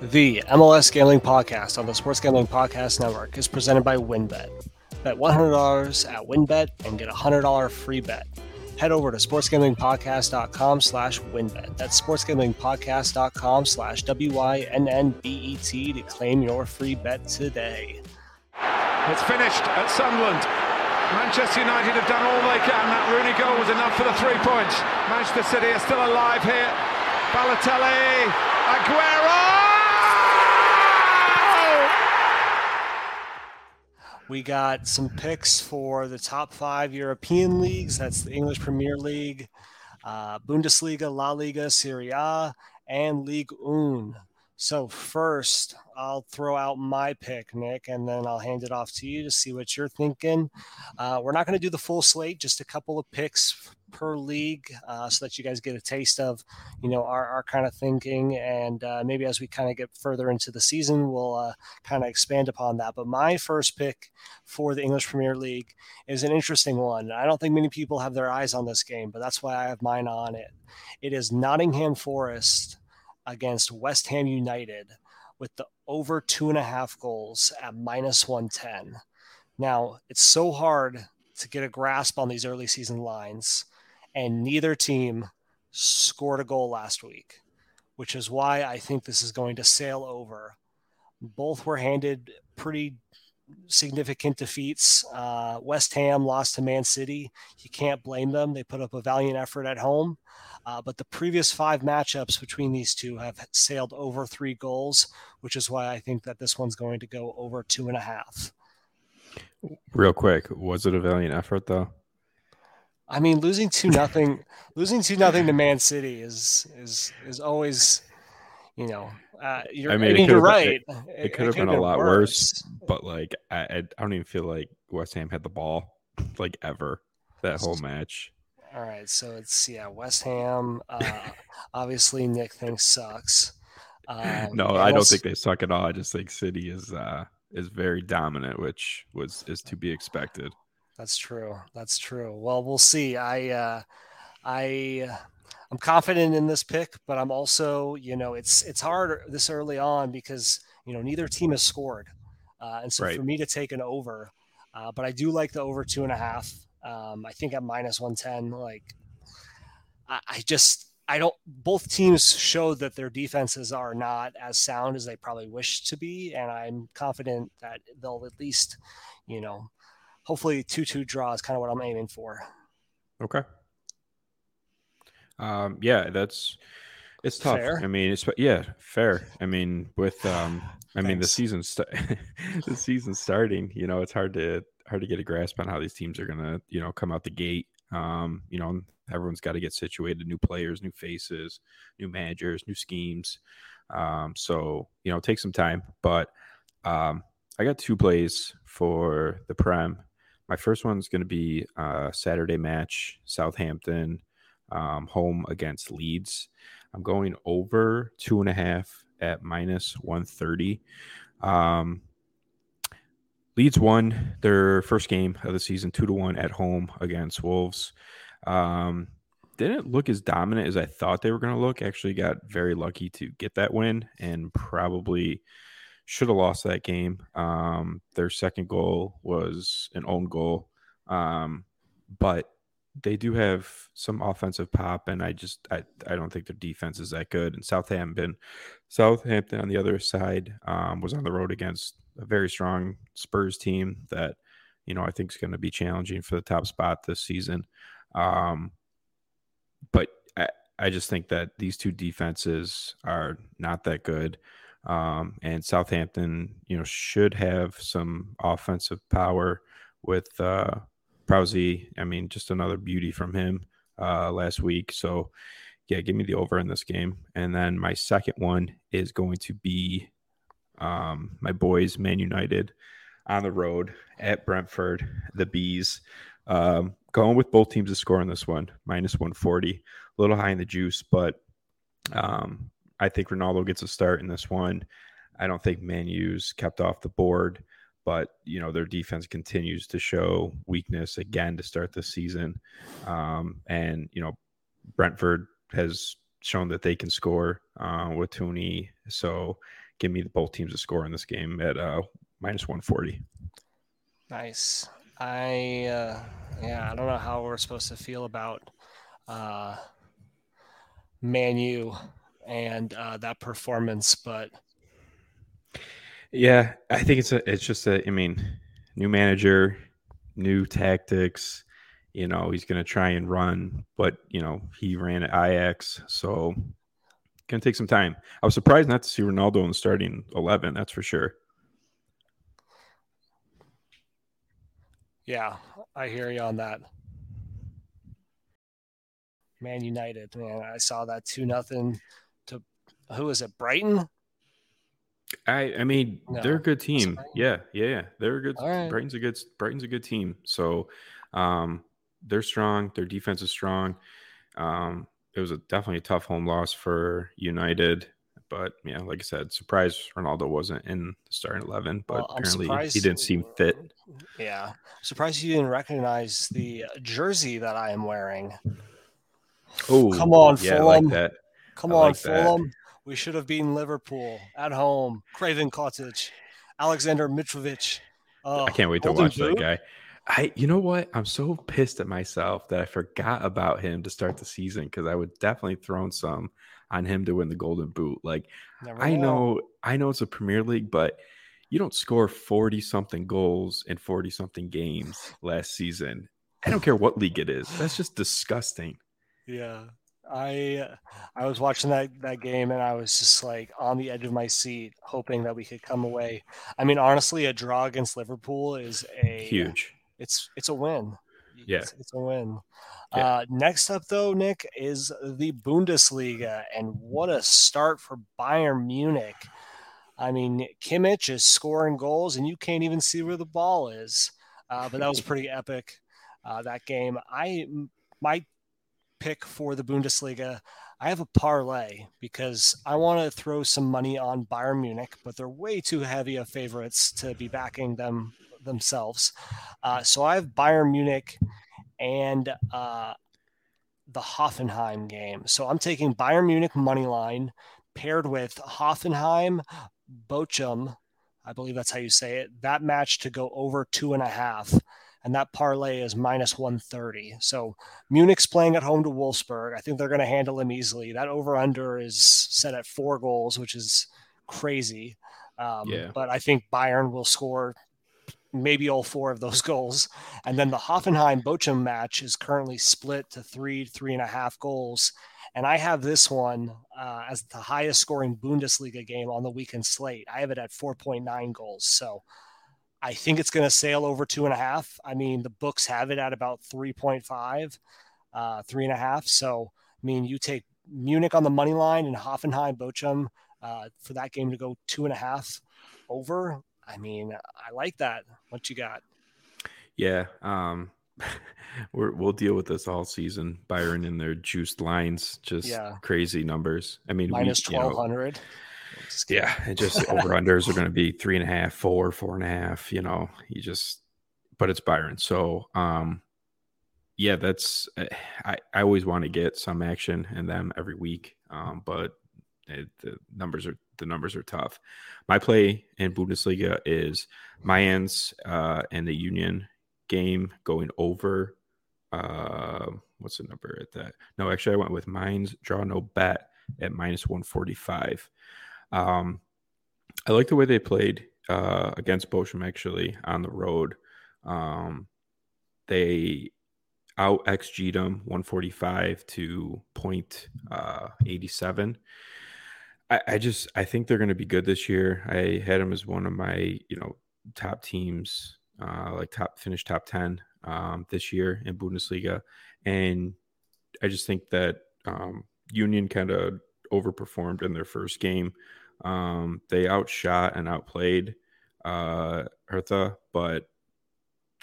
The MLS Gambling Podcast on the Sports Gambling Podcast Network is presented by WynnBET. Bet $100 at WynnBET and get a $100 free bet. Head over to sportsgamblingpodcast.com slash wynnbet. That's sportsgamblingpodcast.com slash W-Y-N-N-B-E-T to claim your free bet today. It's finished at Sunderland. Manchester United have done all they can. That Rooney goal was enough for the three points. Manchester City are still alive here. Balotelli, Aguero! We got some picks for the top five European leagues. That's the English Premier League, uh, Bundesliga, La Liga, Serie A, and League 1. So first, I'll throw out my pick, Nick, and then I'll hand it off to you to see what you're thinking. Uh, we're not going to do the full slate, just a couple of picks per league, uh, so that you guys get a taste of, you know, our, our kind of thinking, and uh, maybe as we kind of get further into the season, we'll uh, kind of expand upon that. But my first pick for the English Premier League is an interesting one. I don't think many people have their eyes on this game, but that's why I have mine on it. It is Nottingham Forest against West Ham United with the over two and a half goals at minus 110. Now, it's so hard to get a grasp on these early season lines, and neither team scored a goal last week, which is why I think this is going to sail over. Both were handed pretty significant defeats. Uh, West Ham lost to Man City. You can't blame them. They put up a valiant effort at home. Uh, but the previous five matchups between these two have sailed over three goals, which is why I think that this one's going to go over two and a half. Real quick, was it a valiant effort though? I mean, losing two nothing, losing two nothing to Man City is is is always, you know, uh, you're, I mean, I mean you're right. It, it, it could have been a lot worse. worse, but like I, I don't even feel like West Ham had the ball like ever that whole match. All right, so it's yeah, West Ham. Uh, obviously, Nick thinks sucks. Um, no, I don't think they suck at all. I just think City is uh, is very dominant, which was is to be expected. That's true. That's true. Well, we'll see. I uh, I I'm confident in this pick, but I'm also you know it's it's hard this early on because you know neither team has scored, uh, and so right. for me to take an over, uh, but I do like the over two and a half. Um, I think at minus 110, like I, I just I don't. Both teams showed that their defenses are not as sound as they probably wish to be, and I'm confident that they'll at least, you know, hopefully two-two draw is kind of what I'm aiming for. Okay. Um, yeah, that's it's tough. Fair. I mean, it's yeah, fair. I mean, with um, I mean the season st- the season starting, you know, it's hard to hard to get a grasp on how these teams are gonna, you know, come out the gate. Um, you know, everyone's got to get situated, new players, new faces, new managers, new schemes. Um, so you know, take some time. But um, I got two plays for the Prem. My first one's going to be a Saturday match, Southampton um, home against Leeds. I'm going over two and a half at minus 130. Um, Leeds won their first game of the season, two to one at home against Wolves. Um, didn't look as dominant as I thought they were going to look. Actually, got very lucky to get that win, and probably should have lost that game. Um, their second goal was an own goal, um, but they do have some offensive pop, and I just I, I don't think their defense is that good. And Southampton, Southampton on the other side um, was on the road against a very strong Spurs team that you know I think is going to be challenging for the top spot this season. Um, but I, I just think that these two defenses are not that good. Um, and Southampton, you know, should have some offensive power with uh, Prowsey. I mean, just another beauty from him uh, last week. So, yeah, give me the over in this game. And then my second one is going to be um, my boys, Man United, on the road at Brentford, the Bees. Um, going with both teams to score in this one, minus 140. A little high in the juice, but um, I think Ronaldo gets a start in this one. I don't think Man U's kept off the board, but you know their defense continues to show weakness again to start the season. Um, and you know Brentford has shown that they can score uh, with Toney, so give me both teams to score in this game at uh, minus 140. Nice. I uh, yeah, I don't know how we're supposed to feel about uh, Man U and uh, that performance, but yeah, I think it's a it's just a I mean, new manager, new tactics. You know, he's going to try and run, but you know he ran at Ajax, so gonna take some time. I was surprised not to see Ronaldo in the starting eleven. That's for sure. Yeah, I hear you on that. Man United, man, I saw that two nothing to who is it? Brighton. I I mean no. they're a good team. Yeah, yeah, yeah. They're a good. Right. Brighton's a good. Brighton's a good team. So, um, they're strong. Their defense is strong. Um, it was a definitely a tough home loss for United. But yeah, like I said, surprised Ronaldo wasn't in the starting eleven. But well, apparently he didn't seem fit. Yeah, surprised you didn't recognize the jersey that I am wearing. Oh, come on, yeah, Fulham! Like that. Come I on, like Fulham! We should have beaten Liverpool at home. Craven Cottage, Aleksandar Mitrovic. Oh, I can't wait to watch that guy. I, you know what? I'm so pissed at myself that I forgot about him to start the season because I would definitely thrown some on him to win the Golden Boot. Like, Never I know. know, I know it's a Premier League, but you don't score 40 something goals in 40 something games last season. I don't care what league it is. That's just disgusting. Yeah. I I was watching that that game and I was just like on the edge of my seat, hoping that we could come away. I mean, honestly, a draw against Liverpool is a huge it's it's a win. Yeah, it's, it's a win. Yeah. Uh, next up, though, Nick is the Bundesliga, and what a start for Bayern Munich. I mean, Kimmich is scoring goals, and you can't even see where the ball is. Uh, but that was pretty epic. Uh, that game. I my pick for the Bundesliga. I have a parlay because I want to throw some money on Bayern Munich, but they're way too heavy of favorites to be backing them themselves. Uh, so I have Bayern Munich and uh, the Hoffenheim game. So I'm taking Bayern Munich money line paired with Hoffenheim, Bochum. I believe that's how you say it. That match to go over two and a half. And that parlay is minus 130. So Munich's playing at home to Wolfsburg. I think they're going to handle him easily. That over under is set at four goals, which is crazy. Um, yeah. But I think Bayern will score maybe all four of those goals. And then the Hoffenheim Bochum match is currently split to three, three and a half goals. And I have this one uh, as the highest scoring Bundesliga game on the weekend slate. I have it at 4.9 goals. So I think it's going to sail over two and a half. I mean, the books have it at about 3.5, uh, three and a half. So, I mean, you take Munich on the money line and Hoffenheim Bochum uh, for that game to go two and a half over. I mean, I like that. What you got? Yeah. Um, we will deal with this all season. Bayern and their juiced lines, just yeah. crazy numbers. I mean, minus twelve hundred. Yeah, it just over unders are going to be three and a half, four, four and a half. You know, you just, but it's Bayern. So, um, yeah, that's I. I always want to get some action in them every week, um, but it, the numbers are the numbers are tough. My play in Bundesliga is Mainz uh, and the Union game going over. Uh, what's the number at that? No, actually, I went with Mainz draw no bet at minus 145. Um, I like the way they played uh, against Bochum actually on the road. Um, they out XG'd them 145 to point uh, 87. I, I just I think they're going to be good this year. I had them as one of my you know top teams, uh, like top finish top ten um, this year in Bundesliga, and I just think that um, Union kind of overperformed in their first game. Um, they outshot and outplayed uh, Hertha, but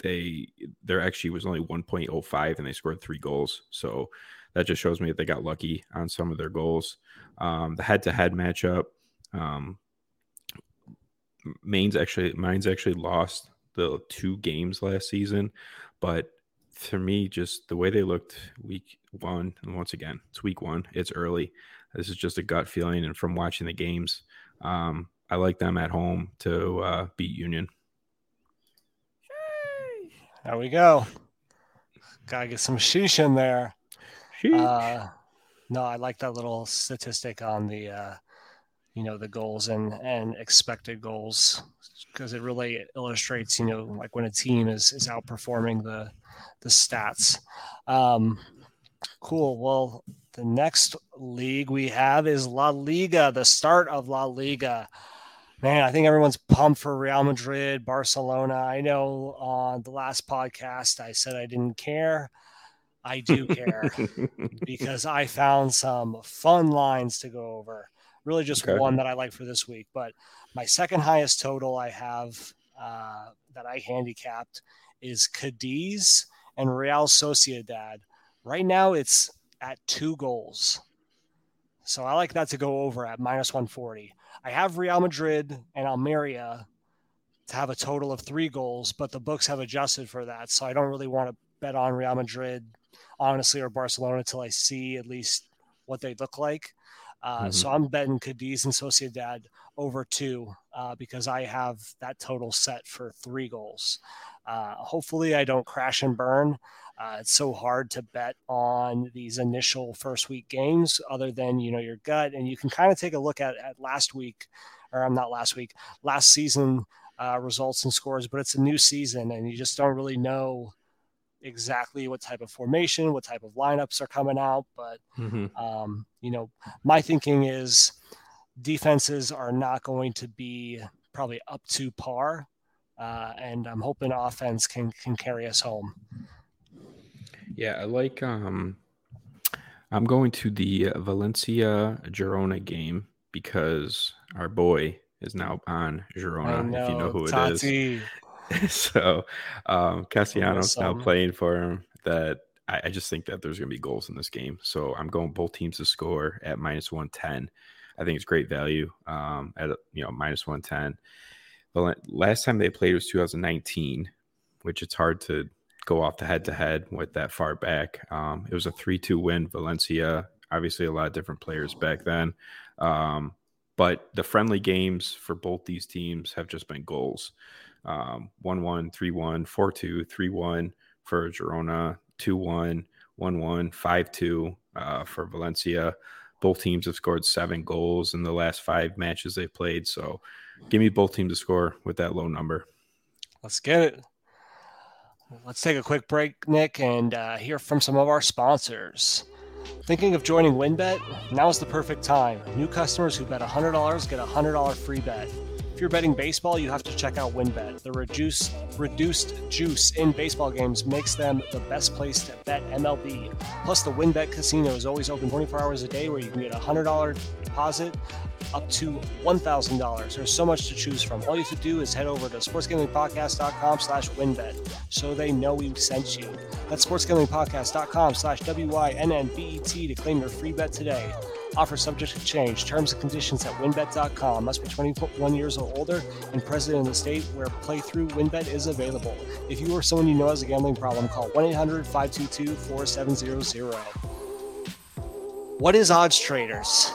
they their actually was only 1.05 and they scored three goals. So that just shows me that they got lucky on some of their goals. Um, the head-to-head matchup, um, Mainz actually Mainz actually lost the two games last season, but for me, just the way they looked week one, and once again, it's week one, it's early. This is just a gut feeling, and from watching the games, um, I like them at home to uh, beat Union. There we go. Gotta get some sheesh in there. Uh, no, I like that little statistic on the, uh, you know, the goals and and expected goals because it really illustrates, you know, like when a team is is outperforming the the stats. Um, cool. Well, the next league we have is La Liga, the start of La Liga. Man, I think everyone's pumped for Real Madrid, Barcelona. I know on the last podcast I said I didn't care. I do care because I found some fun lines to go over. Really, just okay. one that I like for this week. But my second highest total I have uh, that I handicapped is Cadiz and Real Sociedad. Right now, it's at two goals. So I like that to go over at minus 140. I have Real Madrid and Almeria to have a total of three goals, but the books have adjusted for that. So I don't really want to bet on Real Madrid, honestly, or Barcelona until I see at least what they look like. Uh, mm-hmm. So I'm betting Cadiz and Sociedad over two uh, because I have that total set for three goals. Uh, hopefully, I don't crash and burn. Uh, it's so hard to bet on these initial first week games, other than you know your gut, and you can kind of take a look at, at last week, or I'm not last week, last season uh, results and scores. But it's a new season, and you just don't really know exactly what type of formation, what type of lineups are coming out. But mm-hmm. um, you know, my thinking is defenses are not going to be probably up to par, uh, and I'm hoping offense can can carry us home. Yeah, I like. Um, I'm going to the Valencia Girona game because our boy is now on Girona. Know, if you know who Tati. it is. so um, Castellanos now playing for him. That I, I just think that there's going to be goals in this game. So I'm going both teams to score at minus 110. I think it's great value um, at you know minus 110. But last time they played was 2019, which it's hard to go off the head to head with that far back. Um, it was a 3 2 win, Valencia. Obviously, a lot of different players back then. Um, but the friendly games for both these teams have just been goals um, 1 1, 3 1, 4 2, 3 1 for Girona, 2 1, 1 1, 5 2 uh, for Valencia. Both teams have scored seven goals in the last five matches they played. So give me both teams to score with that low number. Let's get it. Let's take a quick break, Nick, and uh, hear from some of our sponsors. Thinking of joining WynnBET? Now is the perfect time. New customers who bet $100 get a $100 free bet. If you're betting baseball, you have to check out WynnBET. The reduced reduced juice in baseball games makes them the best place to bet MLB. Plus, the WynnBET casino is always open 24 hours a day, where you can get a hundred dollar deposit up to $1,000. There's so much to choose from. All you have to do is head over to sportsgamblingpodcast.com slash wynnbet so they know we sent you. That's sportsgamblingpodcast.com slash W-Y-N-N-B-E-T to claim your free bet today. Offer subject to change. Terms and conditions at wynnbet.com. Must be 21 years or older and present in the state where playthrough WynnBET is available. If you or someone you know has a gambling problem, call 1 800 522 4700. What is Odds Traders?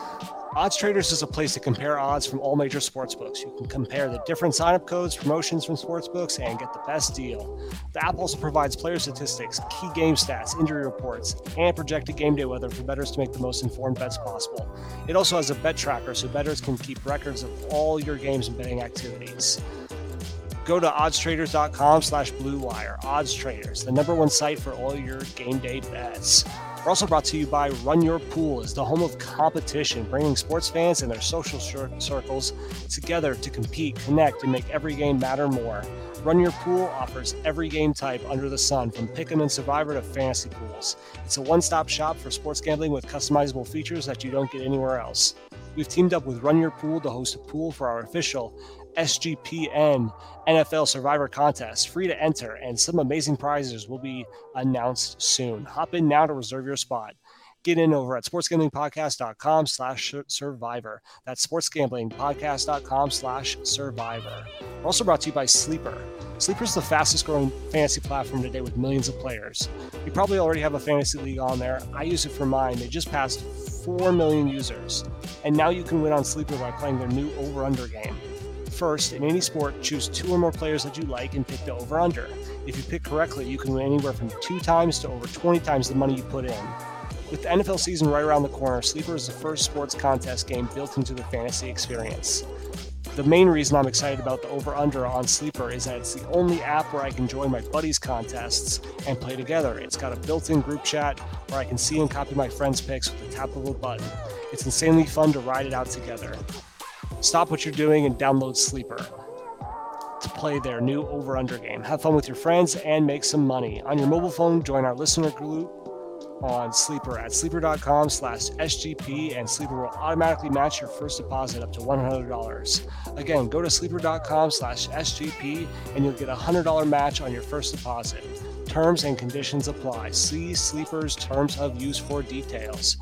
Odds Traders is a place to compare odds from all major sports books. You can compare the different sign-up codes, promotions from sports books, and get the best deal. The app also provides player statistics, key game stats, injury reports, and projected game day weather for bettors to make the most informed bets possible. It also has a bet tracker so bettors can keep records of all your games and betting activities. Go to oddstraders.com slash bluewire. Odds Traders, the number one site for all your game day bets. We're also brought to you by Run Your Pool, is the home of competition, bringing sports fans and their social circles together to compete, connect, and make every game matter more. Run Your Pool offers every game type under the sun, from pick'em and survivor to fantasy pools. It's a one-stop shop for sports gambling with customizable features that you don't get anywhere else. We've teamed up with Run Your Pool to host a pool for our official SGPN NFL Survivor contest, free to enter, and some amazing prizes will be announced soon. Hop in now to reserve your spot. Get in over at sportsgamblingpodcast.com slash survivor. That's sportsgamblingpodcast.com slash survivor. Also brought to you by Sleeper. Sleeper is the fastest growing fantasy platform today with millions of players. You probably already have a fantasy league on there. I use it for mine. They just passed 4 million users. And now you can win on Sleeper by playing their new over under game. First, in any sport, choose two or more players that you like and pick the over under. If you pick correctly, you can win anywhere from two times to over 20 times the money you put in. With the NFL season right around the corner, Sleeper is the first sports contest game built into the fantasy experience. The main reason I'm excited about the over under on Sleeper is that it's the only app where I can join my buddies' contests and play together. It's got a built in group chat where I can see and copy my friends' picks with the tap of a button. It's insanely fun to ride it out together. Stop what you're doing and download Sleeper to play their new over under game. Have fun with your friends and make some money. On your mobile phone, join our listener group on Sleeper at sleeper.com slash SGP, and Sleeper will automatically match your first deposit up to $100. Again, go to sleeper.com slash SGP, and you'll get a $100 match on your first deposit. Terms and conditions apply. See Sleeper's terms of use for details.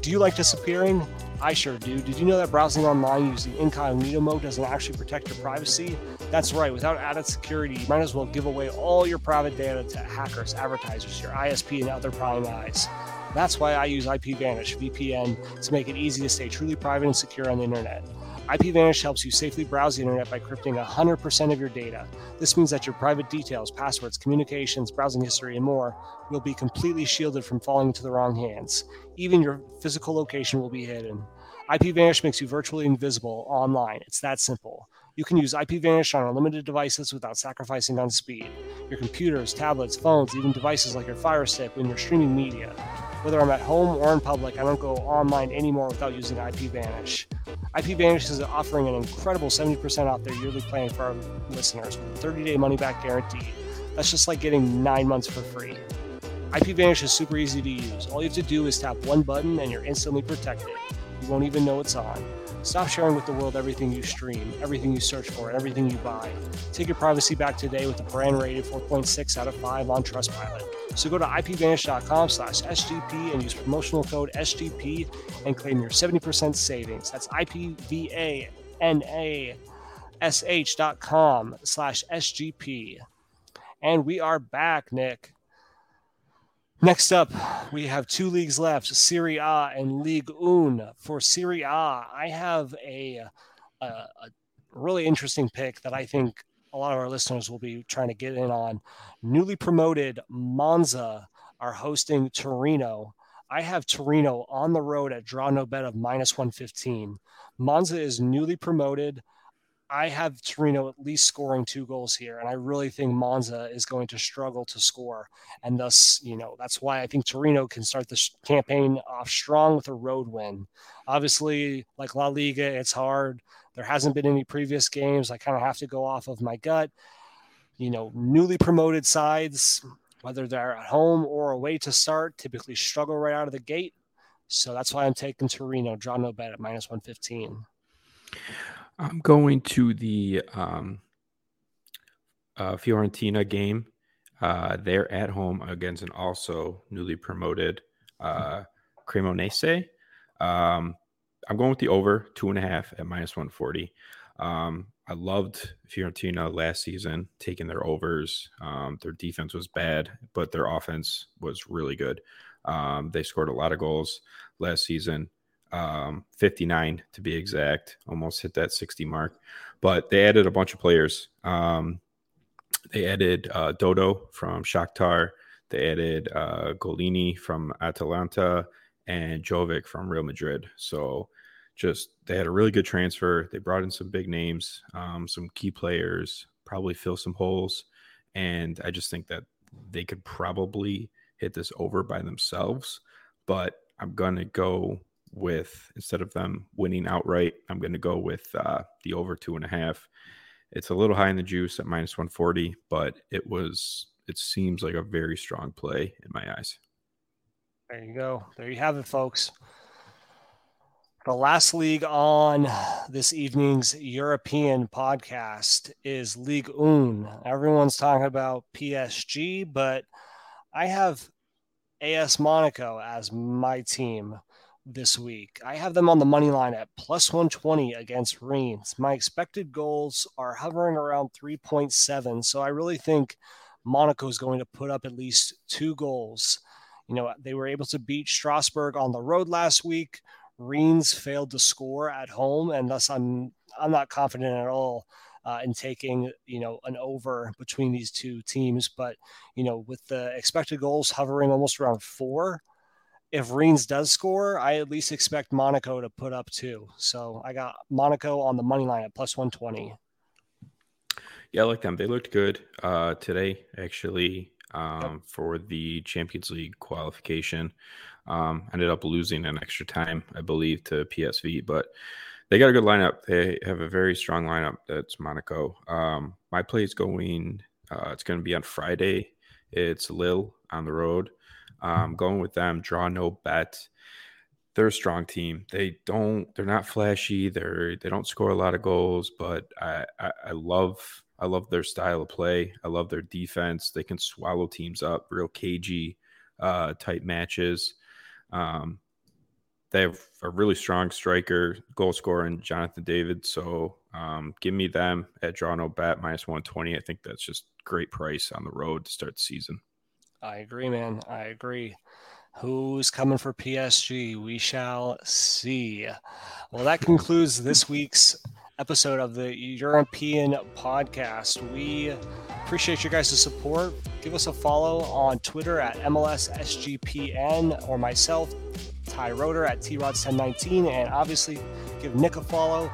Do you like disappearing? I sure do. Did you know that browsing online using incognito mode doesn't actually protect your privacy? That's right, without added security, you might as well give away all your private data to hackers, advertisers, your ISP, and other prying eyes. That's why I use IPVanish VPN to make it easy to stay truly private and secure on the internet. IPVanish helps you safely browse the internet by encrypting 100% of your data. This means that your private details, passwords, communications, browsing history, and more will be completely shielded from falling into the wrong hands. Even your physical location will be hidden. IPVanish makes you virtually invisible online. It's that simple. You can use IPVanish on unlimited devices without sacrificing on speed. Your computers, tablets, phones, even devices like your Fire Stick when you're streaming media. Whether I'm at home or in public, I don't go online anymore without using IPVanish. IPVanish is offering an incredible 70% off their yearly plan for our listeners with a 30 day money back guarantee. That's just like getting nine months for free. IPVanish is super easy to use. All you have to do is tap one button and you're instantly protected. You won't even know it's on. Stop sharing with the world everything you stream, everything you search for, everything you buy. Take your privacy back today with a brand rated 4.6 out of 5 on Trustpilot. So go to ipvanish.com slash SGP and use promotional code SGP and claim your 70% savings. That's IPVanish.com slash SGP. And we are back, Nick. Next up, we have two leagues left Serie A and League 1. For Serie A, I have a, a, a really interesting pick that I think a lot of our listeners will be trying to get in on. Newly promoted Monza are hosting Torino. I have Torino on the road at draw no bet of minus 115. Monza is newly promoted. I have Torino at least scoring two goals here, and I really think Monza is going to struggle to score. And thus, you know, that's why I think Torino can start this campaign off strong with a road win. Obviously, like La Liga, it's hard. There hasn't been any previous games. I kind of have to go off of my gut. You know, newly promoted sides, whether they're at home or away to start, typically struggle right out of the gate. So that's why I'm taking Torino, draw no bet at minus 115. I'm going to the um, uh, Fiorentina game. Uh, they're at home against an also newly promoted uh, Cremonese. Um, I'm going with the over two and a half at minus 140. Um, I loved Fiorentina last season, taking their overs. Um, their defense was bad, but their offense was really good. Um, they scored a lot of goals last season um, 59 to be exact, almost hit that 60 mark. But they added a bunch of players. Um, they added uh, Dodo from Shakhtar. They added uh, Gollini from Atalanta and Jovic from Real Madrid. So just they had a really good transfer. They brought in some big names, um, some key players, probably fill some holes. And I just think that they could probably hit this over by themselves. But I'm going to go with instead of them winning outright, I'm going to go with uh, the over two and a half. It's a little high in the juice at minus 140, but it was it seems like a very strong play in my eyes. There you go. There you have it, folks. The last league on this evening's European podcast is League 1. Everyone's talking about PSG, but I have AS Monaco as my team this week. I have them on the money line at plus 120 against Reims. My expected goals are hovering around 3.7. So I really think Monaco is going to put up at least two goals. You know, they were able to beat Strasbourg on the road last week. Reims failed to score at home, and thus I'm I'm not confident at all uh, in taking you know an over between these two teams. But you know, with the expected goals hovering almost around four, if Reims does score, I at least expect Monaco to put up two. So I got Monaco on the money line at plus one twenty. Yeah, I like them. They looked good uh, today, actually, um, for the Champions League qualification. Um, ended up losing an extra time, I believe, to PSV, but they got a good lineup. They have a very strong lineup. That's Monaco. Um, my play is going. Uh, it's going to be on Friday. It's Lille on the road. Um, going with them. Draw no bet. They're a strong team. They don't. They're not flashy. They're they don't score a lot of goals, but I I, I love I love their style of play. I love their defense. They can swallow teams up, real cagey uh, type matches. Um, they have a really strong striker, goal scorer, in Jonathan David. So um, give me them at draw no bet minus 120. I think that's just great price on the road to start the season. I agree, man. I agree. Who's coming for PSG? We shall see. Well, that concludes this week's episode of the European podcast. We appreciate your guys' support. Give us a follow on Twitter at MLSSGPN or myself, Ty Roder at TRods1019, and obviously give Nick a follow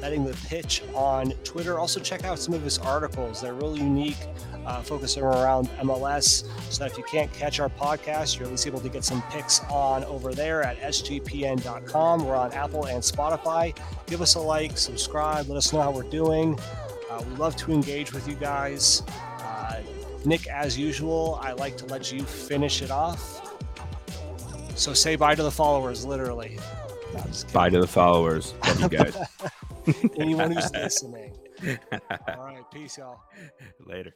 Betting the Pitch on Twitter. Also, check out some of his articles. They're really unique, uh, focusing around MLS. So that if you can't catch our podcast, you're at least able to get some picks on over there at sgpn.com. We're on Apple and Spotify. Give us a like, subscribe, let us know how we're doing. Uh, we love to engage with you guys. Uh, Nick, as usual, I like to let you finish it off. So say bye to the followers, literally. Bye to the followers. Love you guys. Anyone who's listening. All right. Peace, y'all. Later.